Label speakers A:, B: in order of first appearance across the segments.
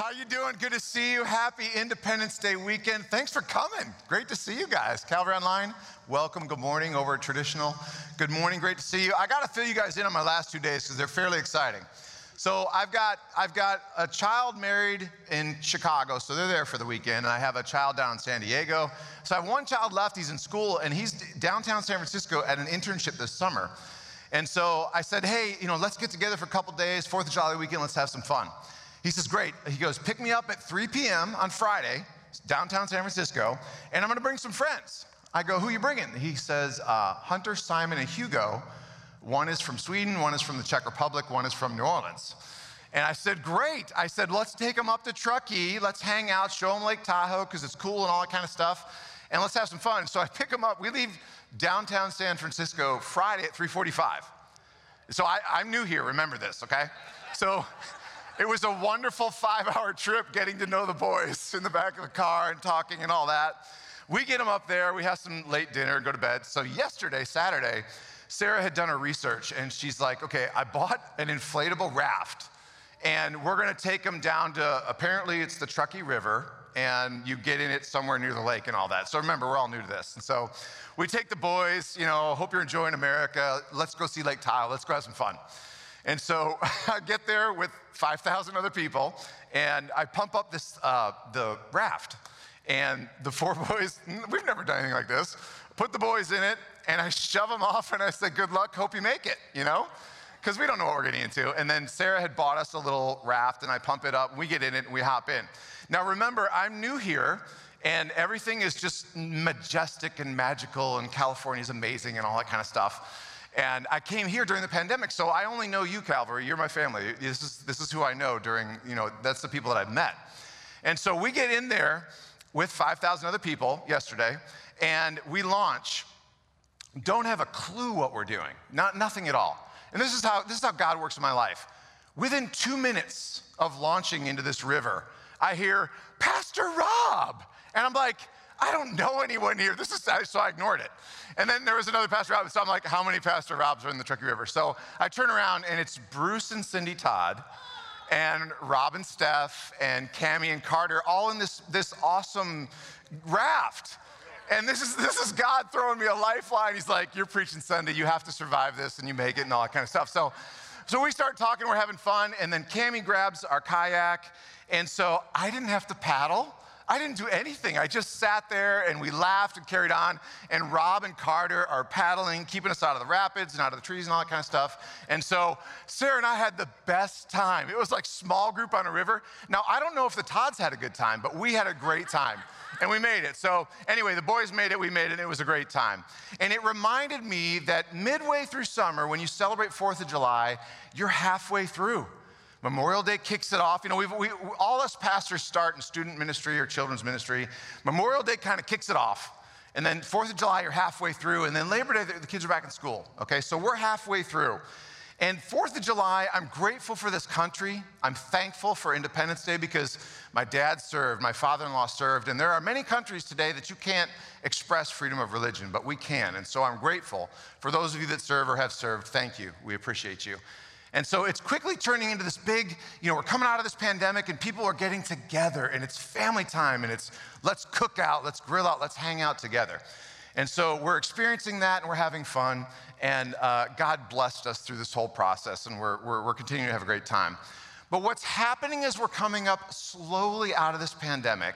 A: How you doing? Good to see you. Happy Independence Day weekend. Thanks for coming. Great to see you guys. Calvary Online, welcome. Good morning over at Traditional. Good morning. Great to see you. I got to fill you guys in on my last two days because they're fairly exciting. So I've got I've got a child married in Chicago, so they're there for the weekend, and I have a child down in San Diego. So I have one child left. He's in school, and he's downtown San Francisco at an internship this summer. And so I said, hey, you know, let's get together for a couple days, Fourth of July weekend. Let's have some fun. He says, Great. He goes, Pick me up at 3 p.m. on Friday, downtown San Francisco, and I'm going to bring some friends. I go, Who you bringing? He says, uh, Hunter, Simon, and Hugo. One is from Sweden, one is from the Czech Republic, one is from New Orleans. And I said, Great. I said, Let's take them up to Truckee. Let's hang out, show them Lake Tahoe because it's cool and all that kind of stuff. And let's have some fun. So I pick them up. We leave downtown San Francisco Friday at 345. So I, I'm new here, remember this, okay? So it was a wonderful five hour trip getting to know the boys in the back of the car and talking and all that. We get them up there, we have some late dinner, go to bed. So, yesterday, Saturday, Sarah had done her research and she's like, okay, I bought an inflatable raft and we're gonna take them down to apparently it's the Truckee River and you get in it somewhere near the lake and all that. So, remember, we're all new to this. And so, we take the boys, you know, hope you're enjoying America. Let's go see Lake Tahoe, let's go have some fun. And so I get there with 5,000 other people, and I pump up this, uh, the raft. And the four boys, we've never done anything like this, put the boys in it, and I shove them off, and I say, Good luck, hope you make it, you know? Because we don't know what we're getting into. And then Sarah had bought us a little raft, and I pump it up, we get in it, and we hop in. Now remember, I'm new here, and everything is just majestic and magical, and California is amazing, and all that kind of stuff. And I came here during the pandemic, so I only know you, Calvary. You're my family. This is, this is who I know during, you know, that's the people that I've met. And so we get in there with 5,000 other people yesterday, and we launch. Don't have a clue what we're doing, not, nothing at all. And this is, how, this is how God works in my life. Within two minutes of launching into this river, I hear, Pastor Rob. And I'm like, I don't know anyone here. This is so I ignored it. And then there was another Pastor Rob. So I'm like, how many Pastor Robs are in the Truckee River? So I turn around and it's Bruce and Cindy Todd and Rob and Steph and Cami and Carter all in this, this awesome raft. And this is, this is God throwing me a lifeline. He's like, You're preaching Sunday. You have to survive this and you make it and all that kind of stuff. So, so we start talking, we're having fun. And then Cami grabs our kayak. And so I didn't have to paddle. I didn't do anything. I just sat there and we laughed and carried on. And Rob and Carter are paddling, keeping us out of the rapids and out of the trees and all that kind of stuff. And so Sarah and I had the best time. It was like small group on a river. Now, I don't know if the Todds had a good time, but we had a great time. And we made it. So, anyway, the boys made it, we made it, and it was a great time. And it reminded me that midway through summer, when you celebrate 4th of July, you're halfway through. Memorial Day kicks it off. You know, we've, we, all us pastors start in student ministry or children's ministry. Memorial Day kind of kicks it off. And then 4th of July, you're halfway through. And then Labor Day, the kids are back in school. Okay, so we're halfway through. And 4th of July, I'm grateful for this country. I'm thankful for Independence Day because my dad served, my father in law served. And there are many countries today that you can't express freedom of religion, but we can. And so I'm grateful for those of you that serve or have served. Thank you. We appreciate you. And so it's quickly turning into this big, you know, we're coming out of this pandemic and people are getting together and it's family time and it's let's cook out, let's grill out, let's hang out together. And so we're experiencing that and we're having fun. And uh, God blessed us through this whole process and we're, we're, we're continuing to have a great time. But what's happening as we're coming up slowly out of this pandemic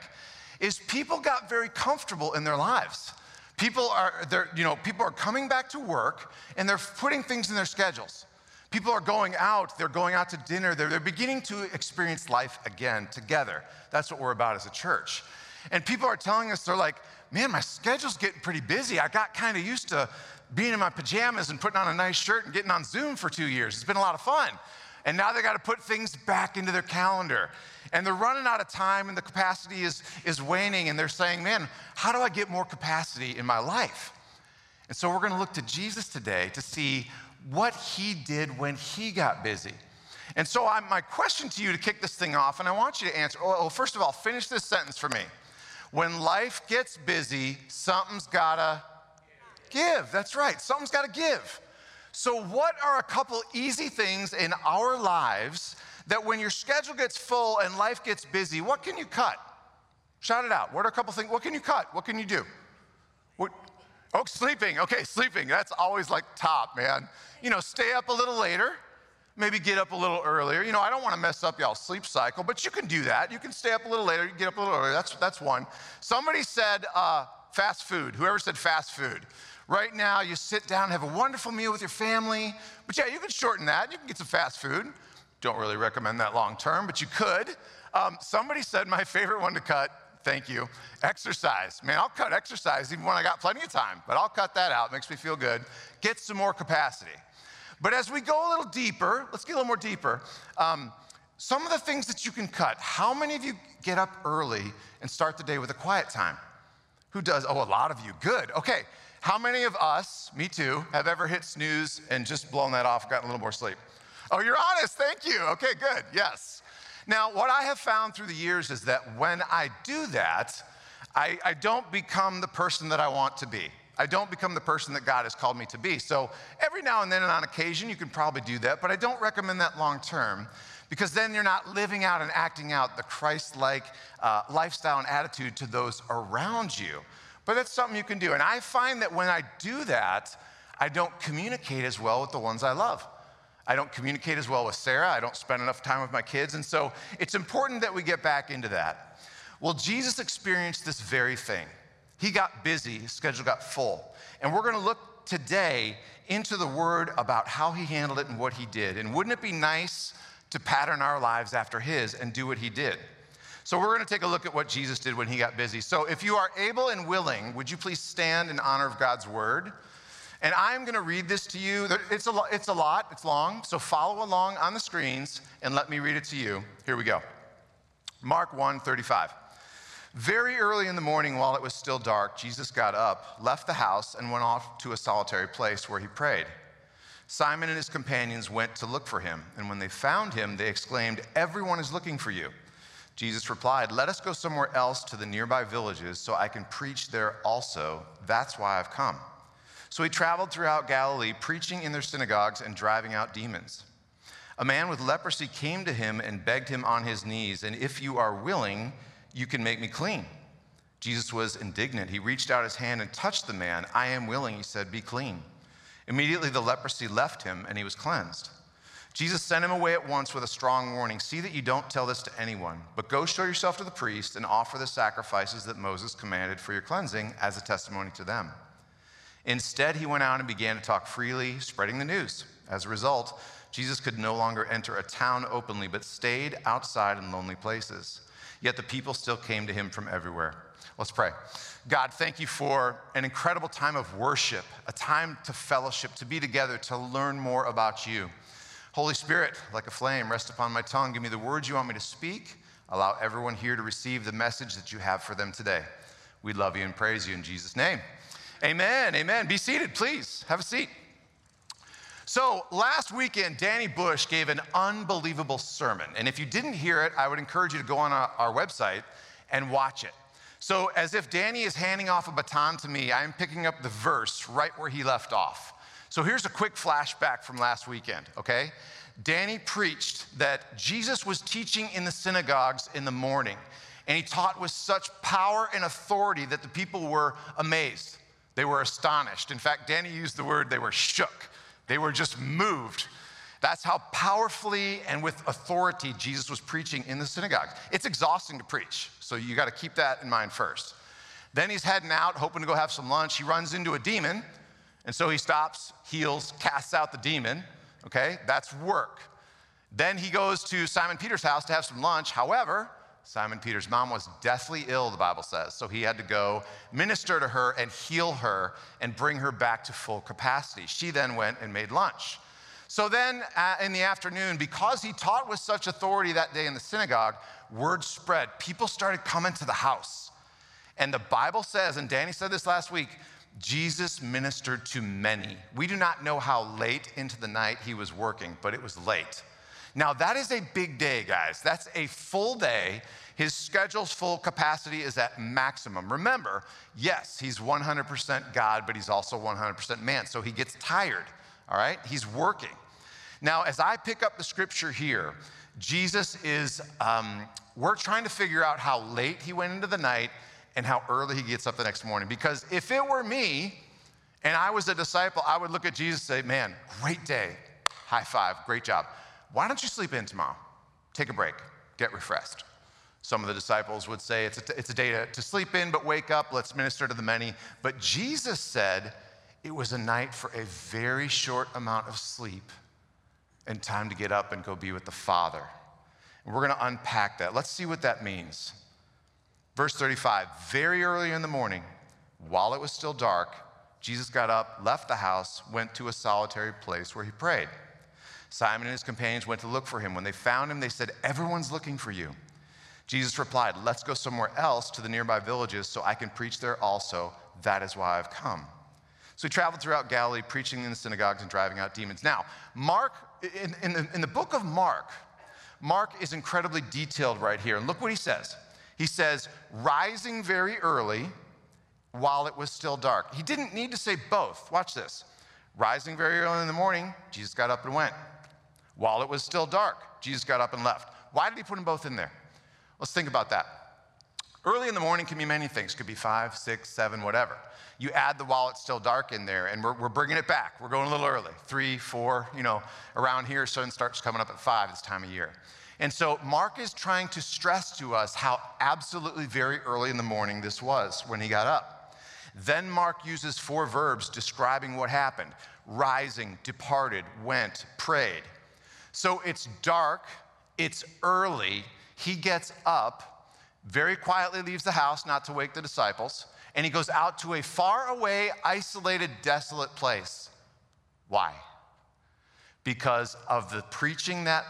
A: is people got very comfortable in their lives. People are, you know, people are coming back to work and they're putting things in their schedules. People are going out, they're going out to dinner, they're, they're beginning to experience life again together. That's what we're about as a church. And people are telling us, they're like, man, my schedule's getting pretty busy. I got kind of used to being in my pajamas and putting on a nice shirt and getting on Zoom for two years. It's been a lot of fun. And now they got to put things back into their calendar. And they're running out of time and the capacity is, is waning. And they're saying, man, how do I get more capacity in my life? And so we're going to look to Jesus today to see what he did when he got busy. And so, I, my question to you to kick this thing off, and I want you to answer well, first of all, finish this sentence for me. When life gets busy, something's gotta give. That's right, something's gotta give. So, what are a couple easy things in our lives that when your schedule gets full and life gets busy, what can you cut? Shout it out. What are a couple things? What can you cut? What can you do? Oh, sleeping. Okay, sleeping. That's always like top, man. You know, stay up a little later. Maybe get up a little earlier. You know, I don't want to mess up y'all's sleep cycle, but you can do that. You can stay up a little later, get up a little earlier. That's, that's one. Somebody said uh, fast food. Whoever said fast food. Right now, you sit down, have a wonderful meal with your family. But yeah, you can shorten that. You can get some fast food. Don't really recommend that long term, but you could. Um, somebody said my favorite one to cut Thank you. Exercise. Man, I'll cut exercise even when I got plenty of time, but I'll cut that out. Makes me feel good. Get some more capacity. But as we go a little deeper, let's get a little more deeper. Um, some of the things that you can cut. How many of you get up early and start the day with a quiet time? Who does? Oh, a lot of you. Good. Okay. How many of us, me too, have ever hit snooze and just blown that off, gotten a little more sleep? Oh, you're honest. Thank you. Okay, good. Yes. Now, what I have found through the years is that when I do that, I, I, don't become the person that I want to be. I don't become the person that God has called me to be. So every now and then and on occasion, you can probably do that, but I don't recommend that long term because then you're not living out and acting out the Christ like uh, lifestyle and attitude to those around you. But that's something you can do. And I find that when I do that, I don't communicate as well with the ones I love. I don't communicate as well with Sarah. I don't spend enough time with my kids. And so it's important that we get back into that. Well, Jesus experienced this very thing. He got busy, his schedule got full. And we're going to look today into the word about how he handled it and what he did. And wouldn't it be nice to pattern our lives after his and do what he did? So we're going to take a look at what Jesus did when he got busy. So if you are able and willing, would you please stand in honor of God's word? And I'm going to read this to you. It's a, it's a lot, it's long, so follow along on the screens and let me read it to you. Here we go. Mark 1 35. Very early in the morning, while it was still dark, Jesus got up, left the house, and went off to a solitary place where he prayed. Simon and his companions went to look for him, and when they found him, they exclaimed, Everyone is looking for you. Jesus replied, Let us go somewhere else to the nearby villages so I can preach there also. That's why I've come. So he traveled throughout Galilee, preaching in their synagogues and driving out demons. A man with leprosy came to him and begged him on his knees, and if you are willing, you can make me clean. Jesus was indignant. He reached out his hand and touched the man. I am willing, he said, be clean. Immediately the leprosy left him and he was cleansed. Jesus sent him away at once with a strong warning See that you don't tell this to anyone, but go show yourself to the priest and offer the sacrifices that Moses commanded for your cleansing as a testimony to them. Instead, he went out and began to talk freely, spreading the news. As a result, Jesus could no longer enter a town openly, but stayed outside in lonely places. Yet the people still came to him from everywhere. Let's pray. God, thank you for an incredible time of worship, a time to fellowship, to be together, to learn more about you. Holy Spirit, like a flame, rest upon my tongue. Give me the words you want me to speak. Allow everyone here to receive the message that you have for them today. We love you and praise you in Jesus' name. Amen. Amen. Be seated, please. Have a seat. So, last weekend, Danny Bush gave an unbelievable sermon. And if you didn't hear it, I would encourage you to go on our, website and watch it. So, as if Danny is handing off a baton to me, I am picking up the verse right where he left off. So, here's a quick flashback from last weekend, okay? Danny preached that Jesus was teaching in the synagogues in the morning, and he taught with such power and authority that the people were amazed. They were astonished. In fact, Danny used the word they were shook. They were just moved. That's how powerfully and with authority Jesus was preaching in the synagogue. It's exhausting to preach, so you got to keep that in mind first. Then he's heading out, hoping to go have some lunch. He runs into a demon, and so he stops, heals, casts out the demon. Okay, that's work. Then he goes to Simon Peter's house to have some lunch. However, Simon Peter's mom was deathly ill, the Bible says. So he had to go minister to her and heal her and bring her back to full capacity. She then went and made lunch. So then uh, in the afternoon, because he taught with such authority that day in the synagogue, word spread. People started coming to the house. And the Bible says, and Danny said this last week, Jesus ministered to many. We do not know how late into the night he was working, but it was late. Now, that is a big day, guys. That's a full day. His schedule's full capacity is at maximum. Remember, yes, he's 100% God, but he's also 100% man. So he gets tired, all right? He's working. Now, as I pick up the scripture here, Jesus is, um, we're trying to figure out how late he went into the night and how early he gets up the next morning. Because if it were me and I was a disciple, I would look at Jesus and say, Man, great day. High five, great job. Why don't you sleep in tomorrow? Take a break, get refreshed. Some of the disciples would say it's a, it's a day to, to sleep in, but wake up, let's minister to the many. But Jesus said it was a night for a very short amount of sleep and time to get up and go be with the Father. And we're going to unpack that. Let's see what that means. Verse 35 Very early in the morning, while it was still dark, Jesus got up, left the house, went to a solitary place where he prayed. Simon and his companions went to look for him. When they found him, they said, Everyone's looking for you. Jesus replied, Let's go somewhere else to the nearby villages so I can preach there also. That is why I've come. So he traveled throughout Galilee, preaching in the synagogues and driving out demons. Now, Mark, in, in, the, in the book of Mark, Mark is incredibly detailed right here. And look what he says. He says, rising very early while it was still dark. He didn't need to say both. Watch this. Rising very early in the morning, Jesus got up and went. While it was still dark, Jesus got up and left. Why did he put them both in there? Let's think about that. Early in the morning can be many things, could be five, six, seven, whatever. You add the while it's still dark in there, and we're, we're bringing it back. We're going a little early, three, four, you know, around here, sun starts coming up at five this time of year. And so Mark is trying to stress to us how absolutely very early in the morning this was when he got up. Then Mark uses four verbs describing what happened rising, departed, went, prayed. So it's dark, it's early, he gets up, very quietly leaves the house, not to wake the disciples, and he goes out to a far away, isolated, desolate place. Why? Because of the preaching that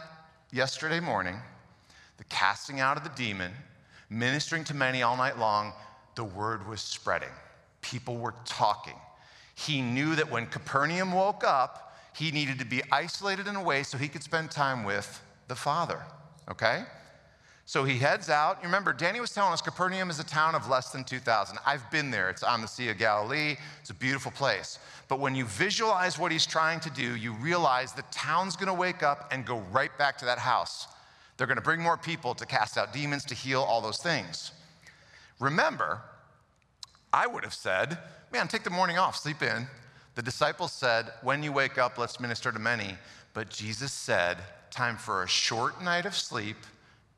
A: yesterday morning, the casting out of the demon, ministering to many all night long, the word was spreading. People were talking. He knew that when Capernaum woke up, he needed to be isolated in a way so he could spend time with the Father. Okay? So he heads out. You remember, Danny was telling us Capernaum is a town of less than 2,000. I've been there. It's on the Sea of Galilee. It's a beautiful place. But when you visualize what he's trying to do, you realize the town's going to wake up and go right back to that house. They're going to bring more people to cast out demons, to heal, all those things. Remember, I would have said, man, take the morning off, sleep in. The disciples said, when you wake up, let's minister to many. But Jesus said, time for a short night of sleep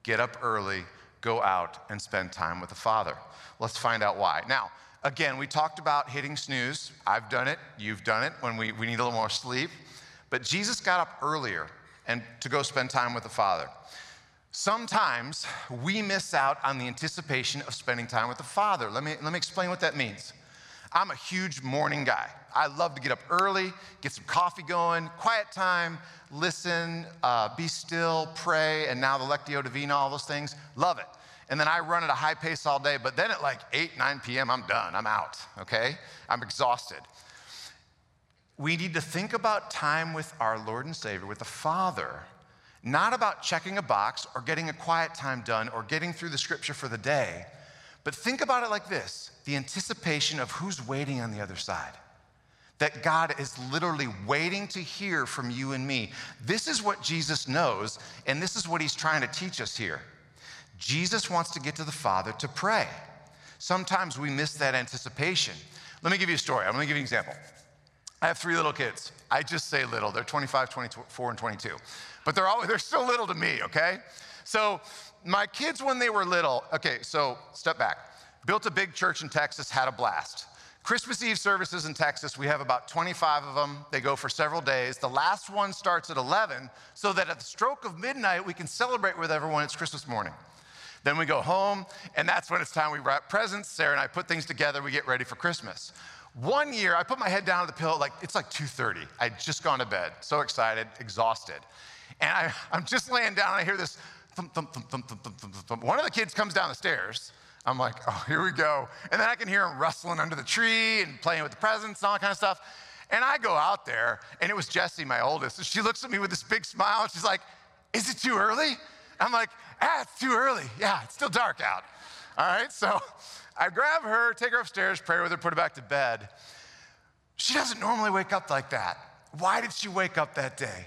A: get up early, go out, and spend time with the Father. Let's find out why. Now, again, we talked about hitting snooze. I've done it, you've done it when we, we need a little more sleep. But Jesus got up earlier and to go spend time with the Father. Sometimes we miss out on the anticipation of spending time with the Father. Let me, let me explain what that means. I'm a huge morning guy. I love to get up early, get some coffee going, quiet time, listen, uh, be still, pray, and now the Lectio Divina, all those things. Love it. And then I run at a high pace all day, but then at like 8, 9 p.m., I'm done. I'm out, okay? I'm exhausted. We need to think about time with our Lord and Savior, with the Father, not about checking a box or getting a quiet time done or getting through the scripture for the day, but think about it like this the anticipation of who's waiting on the other side that God is literally waiting to hear from you and me. This is what Jesus knows, and this is what he's trying to teach us here. Jesus wants to get to the Father to pray. Sometimes we miss that anticipation. Let me give you a story. I'm going to give you an example. I have three little kids. I just say little. They're 25, 24, and 22. But they're all they're still little to me, okay? So my kids when they were little, okay, so step back. Built a big church in Texas, had a blast. Christmas Eve services in Texas, we have about 25 of them. They go for several days. The last one starts at 11 so that at the stroke of midnight, we can celebrate with everyone. It's Christmas morning. Then we go home, and that's when it's time we wrap presents. Sarah and I put things together, we get ready for Christmas. One year, I put my head down on the pillow, like it's like 2:30. I'd just gone to bed, so excited, exhausted. And I, am just laying down, and I hear this thump, thump, thump, thump, thump, thump, thump. One of the kids comes down the stairs. I'm like, oh, here we go. And then I can hear him rustling under the tree and playing with the presents and all that kind of stuff. And I go out there, and it was Jessie, my oldest. And she looks at me with this big smile, and she's like, Is it too early? I'm like, Ah, it's too early. Yeah, it's still dark out. All right, so I grab her, take her upstairs, pray with her, put her back to bed. She doesn't normally wake up like that. Why did she wake up that day?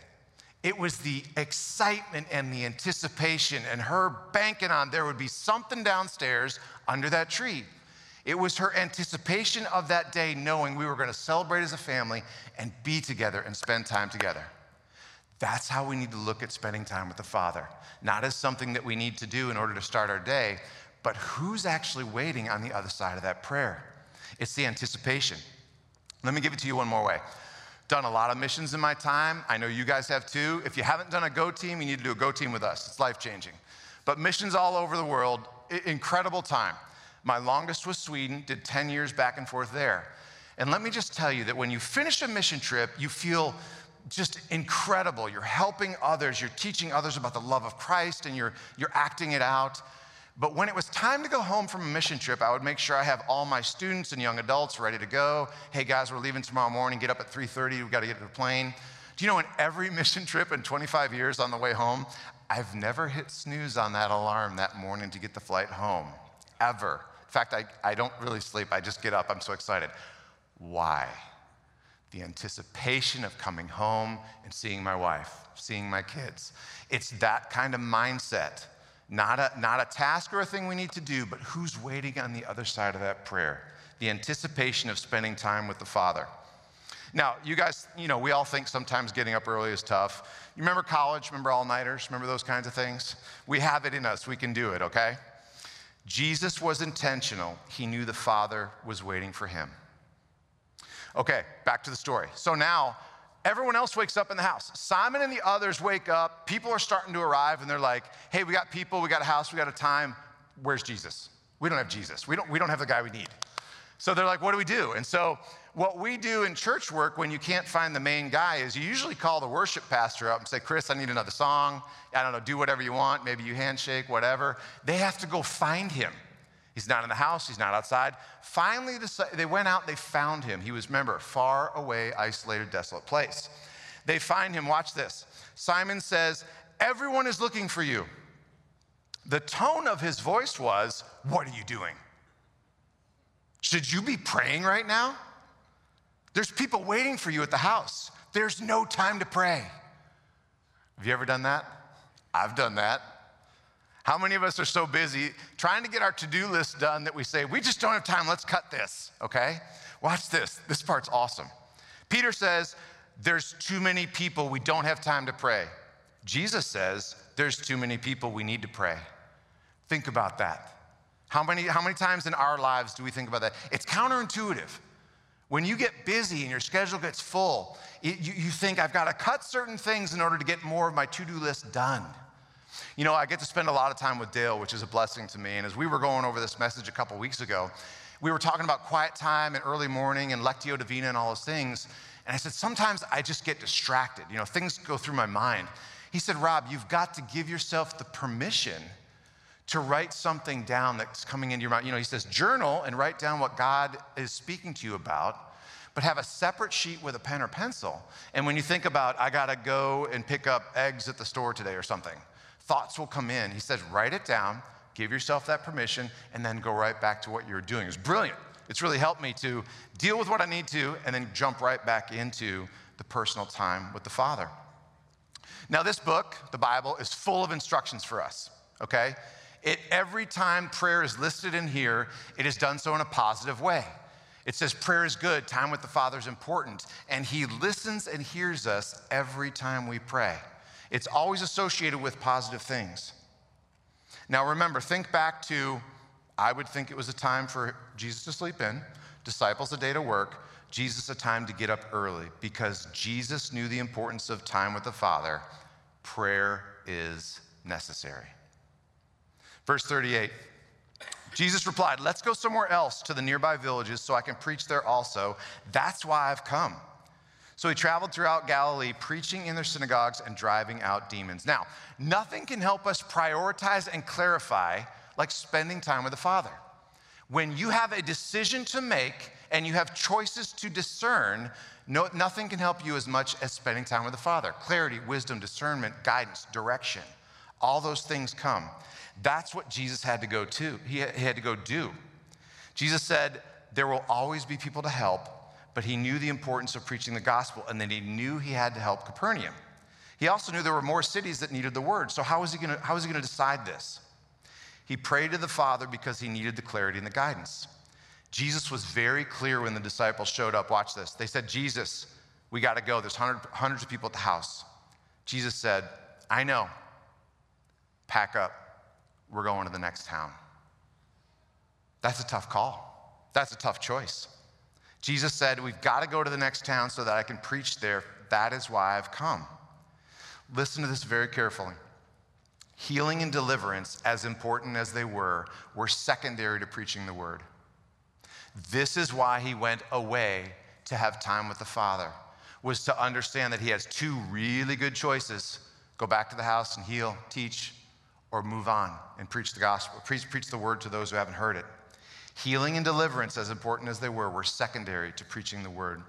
A: It was the excitement and the anticipation, and her banking on there would be something downstairs under that tree. It was her anticipation of that day, knowing we were going to celebrate as a family and be together and spend time together. That's how we need to look at spending time with the Father, not as something that we need to do in order to start our day, but who's actually waiting on the other side of that prayer? It's the anticipation. Let me give it to you one more way. Done a lot of missions in my time. I know you guys have too. If you haven't done a Go team, you need to do a Go team with us. It's life changing. But missions all over the world, incredible time. My longest was Sweden, did 10 years back and forth there. And let me just tell you that when you finish a mission trip, you feel just incredible. You're helping others, you're teaching others about the love of Christ, and you're, you're acting it out. But when it was time to go home from a mission trip, I would make sure I have all my students and young adults ready to go. Hey guys, we're leaving tomorrow morning. Get up at 3:30. We've got to get to the plane. Do you know in every mission trip in 25 years on the way home, I've never hit snooze on that alarm that morning to get the flight home, ever. In fact, I, I don't really sleep. I just get up. I'm so excited. Why? The anticipation of coming home and seeing my wife, seeing my kids. It's that kind of mindset not a, not a task or a thing we need to do, but who's waiting on the other side of that prayer? The anticipation of spending time with the Father. Now, you guys, you know, we all think sometimes getting up early is tough. You remember college? Remember all nighters? Remember those kinds of things? We have it in us. We can do it, okay? Jesus was intentional. He knew the Father was waiting for him. Okay, back to the story. So now Everyone else wakes up in the house. Simon and the others wake up. People are starting to arrive, and they're like, hey, we got people, we got a house, we got a time. Where's Jesus? We don't have Jesus. We don't, we don't have the guy we need. So they're like, what do we do? And so, what we do in church work when you can't find the main guy is you usually call the worship pastor up and say, Chris, I need another song. I don't know, do whatever you want. Maybe you handshake, whatever. They have to go find him. He's not in the house, he's not outside. Finally, they went out, they found him. He was, remember, far away, isolated, desolate place. They find him, watch this. Simon says, Everyone is looking for you. The tone of his voice was, What are you doing? Should you be praying right now? There's people waiting for you at the house. There's no time to pray. Have you ever done that? I've done that. How many of us are so busy trying to get our to do list done that we say, we just don't have time, let's cut this, okay? Watch this. This part's awesome. Peter says, there's too many people, we don't have time to pray. Jesus says, there's too many people, we need to pray. Think about that. How many, how many times in our lives do we think about that? It's counterintuitive. When you get busy and your schedule gets full, it, you, you think, I've got to cut certain things in order to get more of my to do list done. You know, I get to spend a lot of time with Dale, which is a blessing to me. And as we were going over this message a couple weeks ago, we were talking about quiet time and early morning and Lectio Divina and all those things. And I said, sometimes I just get distracted. You know, things go through my mind. He said, Rob, you've got to give yourself the permission to write something down that's coming into your mind. You know, he says, journal and write down what God is speaking to you about, but have a separate sheet with a pen or pencil. And when you think about, I got to go and pick up eggs at the store today or something, thoughts will come in. He says, write it down, give yourself that permission, and then go right back to what you're doing. It's brilliant. It's really helped me to deal with what I need to and then jump right back into the personal time with the Father. Now, this book, the Bible, is full of instructions for us, okay? It, every time prayer is listed in here, it is done so in a positive way. It says prayer is good, time with the Father is important, and He listens and hears us every time we pray. It's always associated with positive things. Now, remember, think back to I would think it was a time for Jesus to sleep in, disciples a day to work, Jesus a time to get up early because Jesus knew the importance of time with the Father. Prayer is necessary. Verse 38 Jesus replied, Let's go somewhere else to the nearby villages so I can preach there also. That's why I've come. So he traveled throughout Galilee, preaching in their synagogues and driving out demons. Now, nothing can help us prioritize and clarify like spending time with the Father. When you have a decision to make and you have choices to discern, no, nothing can help you as much as spending time with the Father. Clarity, wisdom, discernment, guidance, direction. All those things come. That's what Jesus had to go to. He had to go do. Jesus said, There will always be people to help, but he knew the importance of preaching the gospel and then he knew he had to help Capernaum. He also knew there were more cities that needed the word. So, how was he going to, decide this? He prayed to the Father because he needed the clarity and the guidance. Jesus was very clear when the disciples showed up. Watch this. They said, Jesus, we got to go. There's hundred, hundreds of people at the house. Jesus said, I know. Pack up. We're going to the next town. That's a tough call. That's a tough choice. Jesus said, We've got to go to the next town so that I can preach there. That is why I've come. Listen to this very carefully. Healing and deliverance, as important as they were, were secondary to preaching the word. This is why he went away to have time with the Father, was to understand that he has two really good choices go back to the house and heal, teach, or move on and preach the gospel, preach, preach the word to those who haven't heard it. Healing and deliverance, as important as they were, were secondary to preaching the word.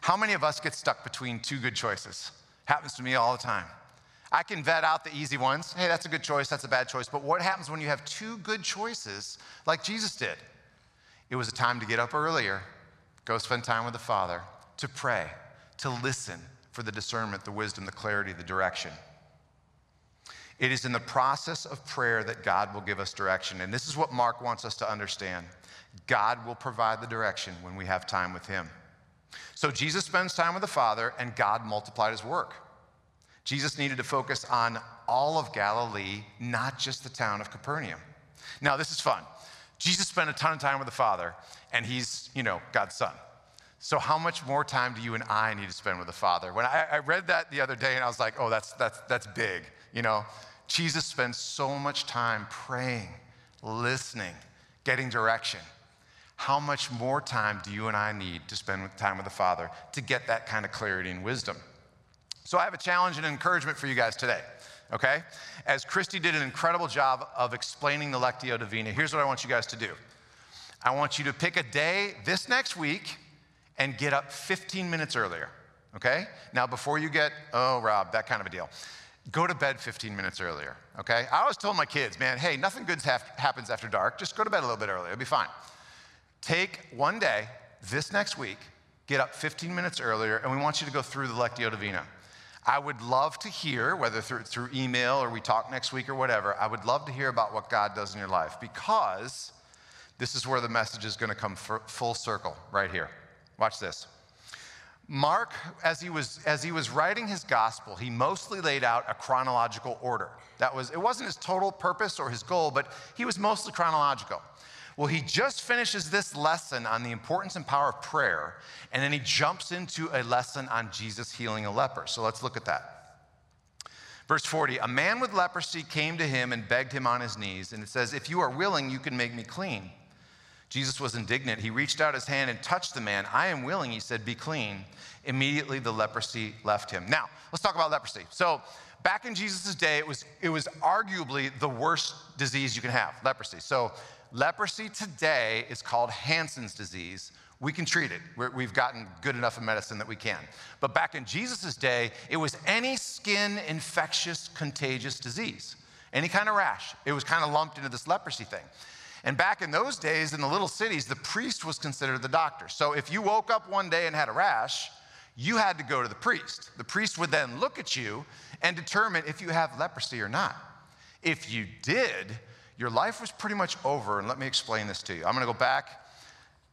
A: How many of us get stuck between two good choices? Happens to me all the time. I can vet out the easy ones. Hey, that's a good choice, that's a bad choice. But what happens when you have two good choices, like Jesus did? It was a time to get up earlier, go spend time with the Father, to pray, to listen for the discernment, the wisdom, the clarity, the direction. It is in the process of prayer that God will give us direction. And this is what Mark wants us to understand God will provide the direction when we have time with Him. So Jesus spends time with the Father, and God multiplied His work. Jesus needed to focus on all of Galilee, not just the town of Capernaum. Now, this is fun. Jesus spent a ton of time with the Father, and He's, you know, God's Son. So, how much more time do you and I need to spend with the Father? When I, I read that the other day, and I was like, oh, that's, that's, that's big. You know, Jesus spends so much time praying, listening, getting direction. How much more time do you and I need to spend time with the Father to get that kind of clarity and wisdom? So, I have a challenge and encouragement for you guys today, okay? As Christy did an incredible job of explaining the Lectio Divina, here's what I want you guys to do I want you to pick a day this next week and get up 15 minutes earlier, okay? Now, before you get, oh, Rob, that kind of a deal go to bed 15 minutes earlier, okay? I always told my kids, man, hey, nothing good happens after dark. Just go to bed a little bit earlier, it'll be fine. Take one day, this next week, get up 15 minutes earlier, and we want you to go through the Lectio Divina. I would love to hear, whether through, through email or we talk next week or whatever, I would love to hear about what God does in your life because this is where the message is going to come full circle right here. Watch this. Mark, as he, was, as he was writing his gospel, he mostly laid out a chronological order. That was, it wasn't his total purpose or his goal, but he was mostly chronological. Well, he just finishes this lesson on the importance and power of prayer, and then he jumps into a lesson on Jesus healing a leper. So let's look at that. Verse 40 A man with leprosy came to him and begged him on his knees, and it says, If you are willing, you can make me clean. Jesus was indignant. He reached out his hand and touched the man. I am willing, he said, be clean. Immediately the leprosy left him. Now, let's talk about leprosy. So, back in Jesus' day, it was, it was arguably the worst disease you can have leprosy. So, leprosy today is called Hansen's disease. We can treat it. we have gotten good enough in medicine that we can. But back in Jesus' day, it was any skin infectious, contagious disease, any kind of rash. It was kind of lumped into this leprosy thing. And back in those days, in the little cities, the priest was considered the doctor. So if you woke up one day and had a rash, you had to go to the priest. The priest would then look at you and determine if you have leprosy or not. If you did, your life was pretty much over. And let me explain this to you. I'm going to go back.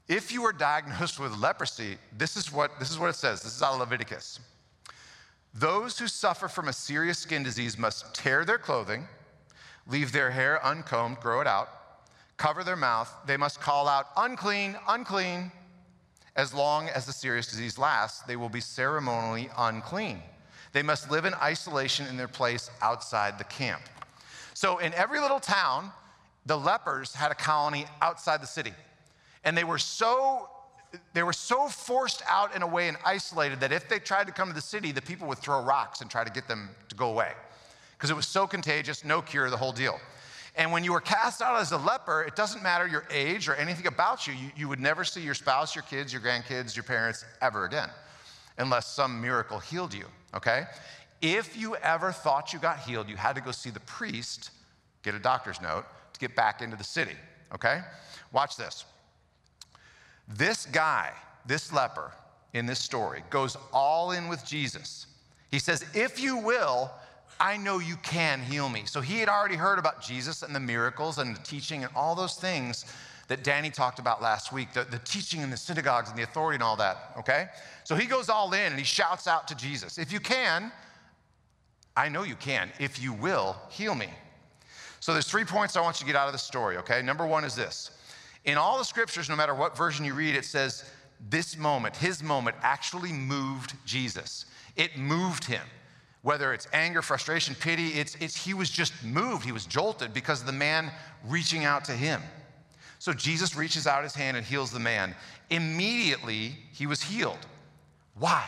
A: If you were diagnosed with leprosy, this is what, this is what it says. This is out of Leviticus. Those who suffer from a serious skin disease must tear their clothing, leave their hair uncombed, grow it out cover their mouth. They must call out, unclean, unclean. As long as the serious disease lasts, they will be ceremonially unclean. They must live in isolation in their place outside the camp. So, in every little town, the lepers had a colony outside the city. And they were so they were so forced out in a way and isolated that if they tried to come to the city, the people would throw rocks and try to get them to go away. Because it was so contagious, no cure, the whole deal. And when you were cast out as a leper, it doesn't matter your age or anything about you. you. You would never see your spouse, your kids, your grandkids, your parents ever again, unless some miracle healed you, okay? If you ever thought you got healed, you had to go see the priest, get a doctor's note, to get back into the city, okay? Watch this. This guy, this leper in this story, goes all in with Jesus. He says, If you will, I know you can heal me. So he had already heard about Jesus and the miracles and the teaching and all those things that Danny talked about last week the, the teaching in the synagogues and the authority and all that, okay? So he goes all in and he shouts out to Jesus, If you can, I know you can. If you will, heal me. So there's three points I want you to get out of the story, okay? Number one is this. In all the scriptures, no matter what version you read, it says this moment, his moment, actually moved Jesus. It moved him. Whether it's anger, frustration, pity, it's, it's he was just moved. He was jolted because of the man reaching out to him. So Jesus reaches out his hand and heals the man. Immediately, he was healed. Why?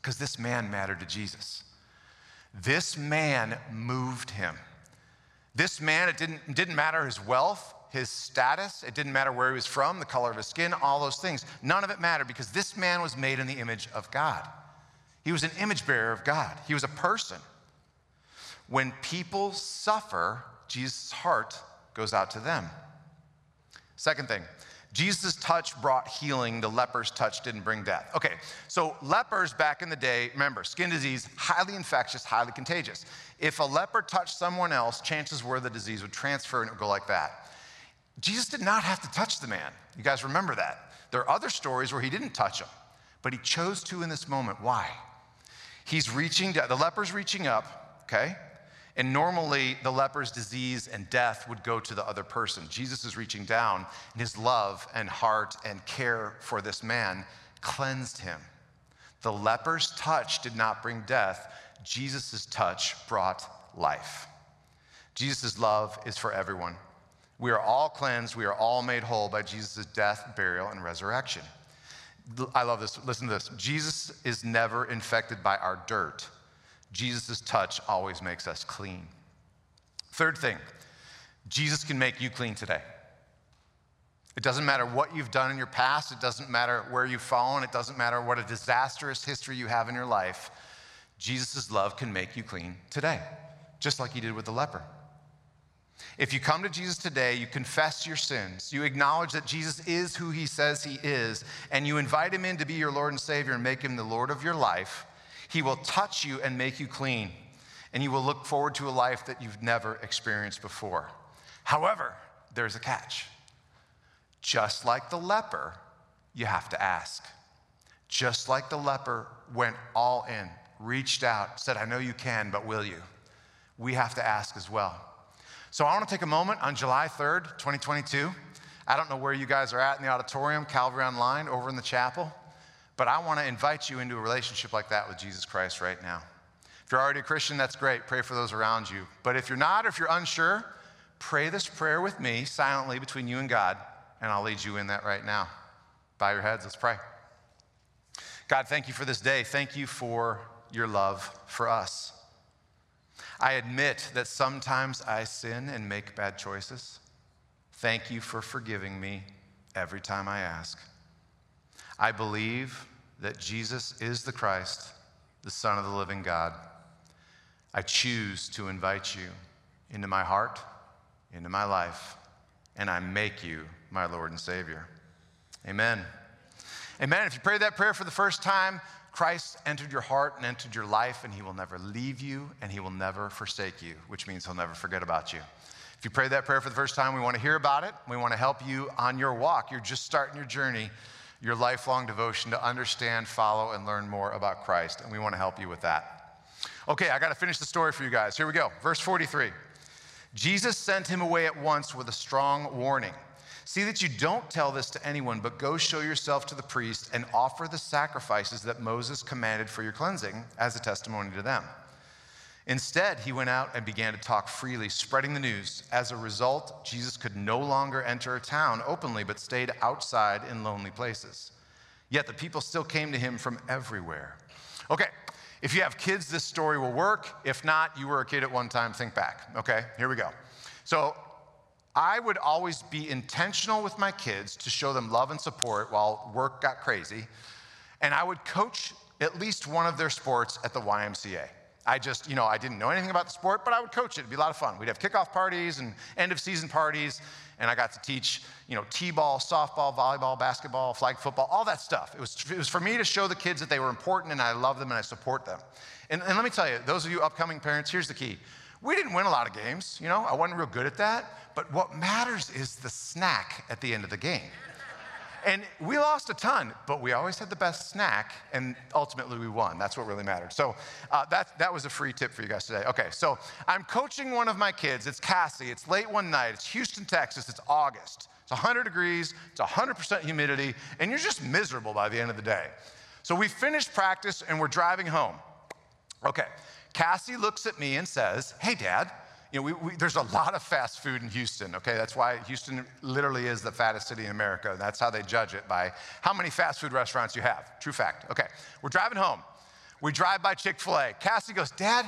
A: Because this man mattered to Jesus. This man moved him. This man, it didn't, didn't matter his wealth, his status, it didn't matter where he was from, the color of his skin, all those things. None of it mattered because this man was made in the image of God. He was an image bearer of God, he was a person. When people suffer, Jesus' heart goes out to them. Second thing, Jesus' touch brought healing, the leper's touch didn't bring death. Okay, so lepers back in the day, remember, skin disease, highly infectious, highly contagious. If a leper touched someone else, chances were the disease would transfer and it would go like that. Jesus did not have to touch the man. You guys remember that. There are other stories where he didn't touch him, but he chose to in this moment. Why? He's reaching down, the leper's reaching up, okay? And normally the leper's disease and death would go to the other person. Jesus is reaching down, and his love and heart and care for this man cleansed him. The leper's touch did not bring death, Jesus' touch brought life. Jesus' love is for everyone. We are all cleansed, we are all made whole by Jesus' death, burial, and resurrection. I love this. Listen to this. Jesus is never infected by our dirt. Jesus' touch always makes us clean. Third thing, Jesus can make you clean today. It doesn't matter what you've done in your past, it doesn't matter where you've fallen, it doesn't matter what a disastrous history you have in your life. Jesus' love can make you clean today, just like he did with the leper. If you come to Jesus today, you confess your sins, you acknowledge that Jesus is who he says he is, and you invite him in to be your Lord and Savior and make him the Lord of your life, he will touch you and make you clean, and you will look forward to a life that you've never experienced before. However, there's a catch. Just like the leper, you have to ask. Just like the leper went all in, reached out, said, I know you can, but will you? We have to ask as well. So I want to take a moment on July 3rd, 2022. I don't know where you guys are at in the auditorium, Calvary Online, over in the chapel, but I want to invite you into a relationship like that with Jesus Christ right now. If you're already a Christian, that's great. Pray for those around you. But if you're not, or if you're unsure, pray this prayer with me silently between you and God, and I'll lead you in that right now. Bow your heads, let's pray. God, thank you for this day. Thank you for your love for us. I admit that sometimes I sin and make bad choices. Thank you for forgiving me every time I ask. I believe that Jesus is the Christ, the Son of the living God. I choose to invite you into my heart, into my life, and I make you my Lord and Savior. Amen. Amen. If you prayed that prayer for the first time, Christ entered your heart and entered your life, and he will never leave you and he will never forsake you, which means he'll never forget about you. If you prayed that prayer for the first time, we want to hear about it. We want to help you on your walk. You're just starting your journey, your lifelong devotion to understand, follow, and learn more about Christ, and we want to help you with that. Okay, I got to finish the story for you guys. Here we go. Verse 43. Jesus sent him away at once with a strong warning. See that you don't tell this to anyone, but go show yourself to the priest and offer the sacrifices that Moses commanded for your cleansing as a testimony to them. Instead, he went out and began to talk freely, spreading the news. As a result, Jesus could no longer enter a town openly, but stayed outside in lonely places. Yet the people still came to him from everywhere. Okay, if you have kids, this story will work. If not, you were a kid at one time, think back. Okay, here we go. So I would always be intentional with my kids to show them love and support while work got crazy. And I would coach at least one of their sports at the YMCA. I just, you know, I didn't know anything about the sport, but I would coach it. It'd be a lot of fun. We'd have kickoff parties and end of season parties, and I got to teach, you know, t-ball, softball, volleyball, basketball, flag football, all that stuff. It was, it was for me to show the kids that they were important and I love them and I support them. And, and let me tell you, those of you upcoming parents, here's the key. We didn't win a lot of games, you know, I wasn't real good at that, but what matters is the snack at the end of the game. And we lost a ton, but we always had the best snack, and ultimately we won. That's what really mattered. So uh, that, that was a free tip for you guys today. Okay, so I'm coaching one of my kids. It's Cassie. It's late one night. It's Houston, Texas. It's August. It's 100 degrees. It's 100% humidity, and you're just miserable by the end of the day. So we finished practice and we're driving home. Okay, Cassie looks at me and says, Hey, Dad, you know, we, we, there's a lot of fast food in Houston, okay? That's why Houston literally is the fattest city in America. That's how they judge it by how many fast food restaurants you have. True fact. Okay, we're driving home. We drive by Chick fil A. Cassie goes, Dad,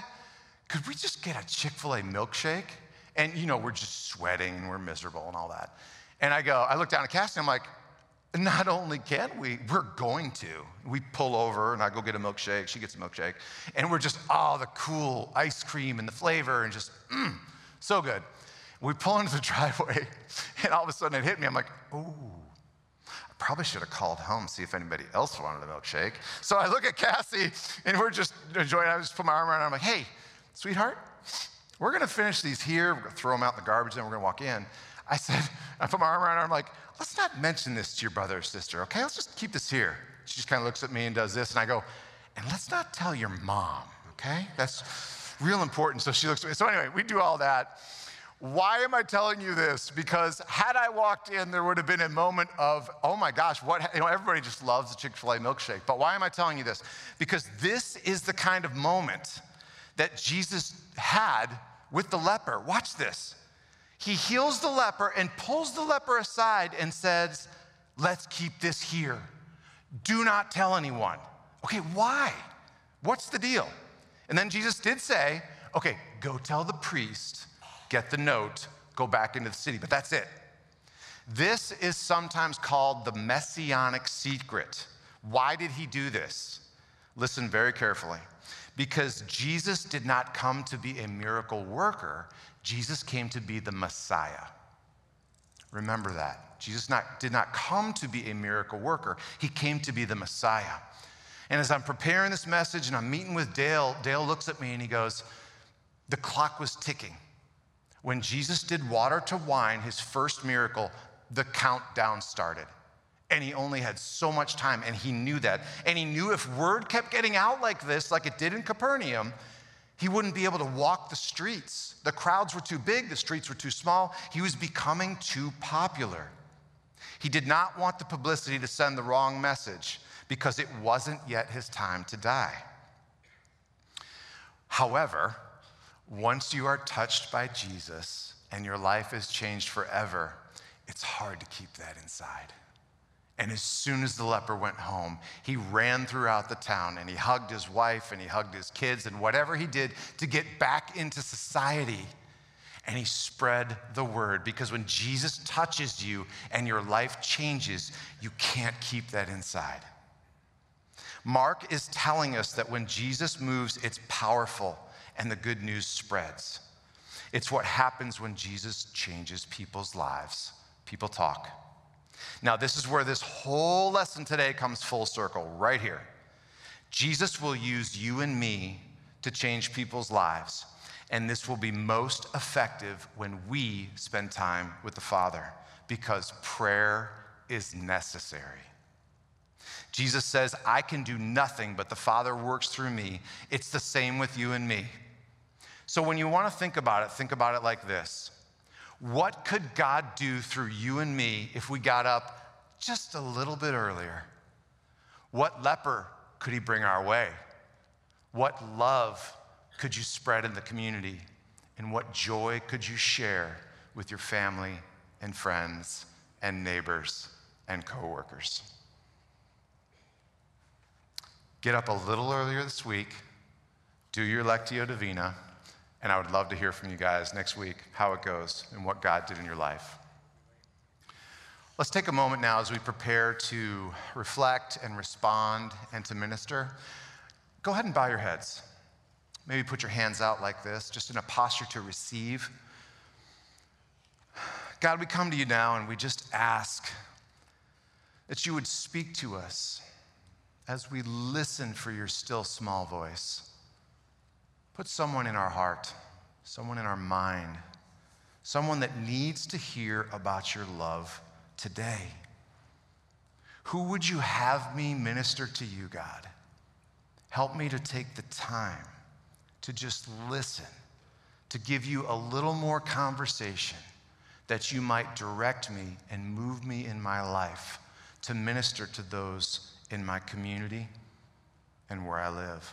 A: could we just get a Chick fil A milkshake? And, you know, we're just sweating and we're miserable and all that. And I go, I look down at Cassie, and I'm like, not only can we, we're going to. We pull over and I go get a milkshake. She gets a milkshake. And we're just, oh, the cool ice cream and the flavor and just, mmm, so good. We pull into the driveway and all of a sudden it hit me. I'm like, ooh, I probably should have called home, see if anybody else wanted a milkshake. So I look at Cassie and we're just enjoying I just put my arm around her. I'm like, hey, sweetheart, we're to finish these here. We're to throw them out in the garbage and we're to walk in. I said, I put my arm around her. I'm like, let's not mention this to your brother or sister, okay? Let's just keep this here. She just kind of looks at me and does this, and I go, and let's not tell your mom, okay? That's real important. So she looks at me. So anyway, we do all that. Why am I telling you this? Because had I walked in, there would have been a moment of, oh my gosh, what, you know, everybody just loves the Chick fil A milkshake. But why am I telling you this? Because this is the kind of moment that Jesus had with the leper. Watch this he heals the leper and pulls the leper aside and says, Let's keep this here. Do not tell anyone. Okay, why? What's the deal? And then Jesus did say, Okay, go tell the priest, get the note, go back into the city. But that's it. This is sometimes called the messianic secret. Why did he do this? Listen very carefully. Because Jesus did not come to be a miracle worker, Jesus came to be the Messiah. Remember that. Jesus not, did not come to be a miracle worker, he came to be the Messiah. And as I'm preparing this message and I'm meeting with Dale, Dale looks at me and he goes, The clock was ticking. When Jesus did water to wine, his first miracle, the countdown started. And he only had so much time, and he knew that. And he knew if word kept getting out like this, like it did in Capernaum, he wouldn't be able to walk the streets. The crowds were too big, the streets were too small. He was becoming too popular. He did not want the publicity to send the wrong message because it wasn't yet his time to die. However, once you are touched by Jesus and your life is changed forever, it's hard to keep that inside. And as soon as the leper went home, he ran throughout the town and he hugged his wife and he hugged his kids and whatever he did to get back into society. And he spread the word because when Jesus touches you and your life changes, you can't keep that inside. Mark is telling us that when Jesus moves, it's powerful and the good news spreads. It's what happens when Jesus changes people's lives. People talk. Now, this is where this whole lesson today comes full circle, right here. Jesus will use you and me to change people's lives, and this will be most effective when we spend time with the Father because prayer is necessary. Jesus says, I can do nothing, but the Father works through me. It's the same with you and me. So when you want to think about it, think about it like this what could God do through you and me if we got up just a little bit earlier? What leper could he bring our way? What love could you spread in the community? And what joy could you share with your family and friends and neighbors and coworkers? Get up a little earlier this week, do your Lectio Divina and I would love to hear from you guys next week how it goes and what God did in your life. Let's take a moment now as we prepare to reflect and respond and to minister. Go ahead and bow your heads. maybe put your hands out like this, just in a posture to receive. God, we come to you now and we just ask that you would speak to us as we listen for your still small voice. Put someone in our heart, someone in our mind, someone that needs to hear about your love today. Who would you have me minister to you, God? Help me to take the time to just listen, to give you a little more conversation that you might direct me and move me in my life to minister to those in my community and where I live.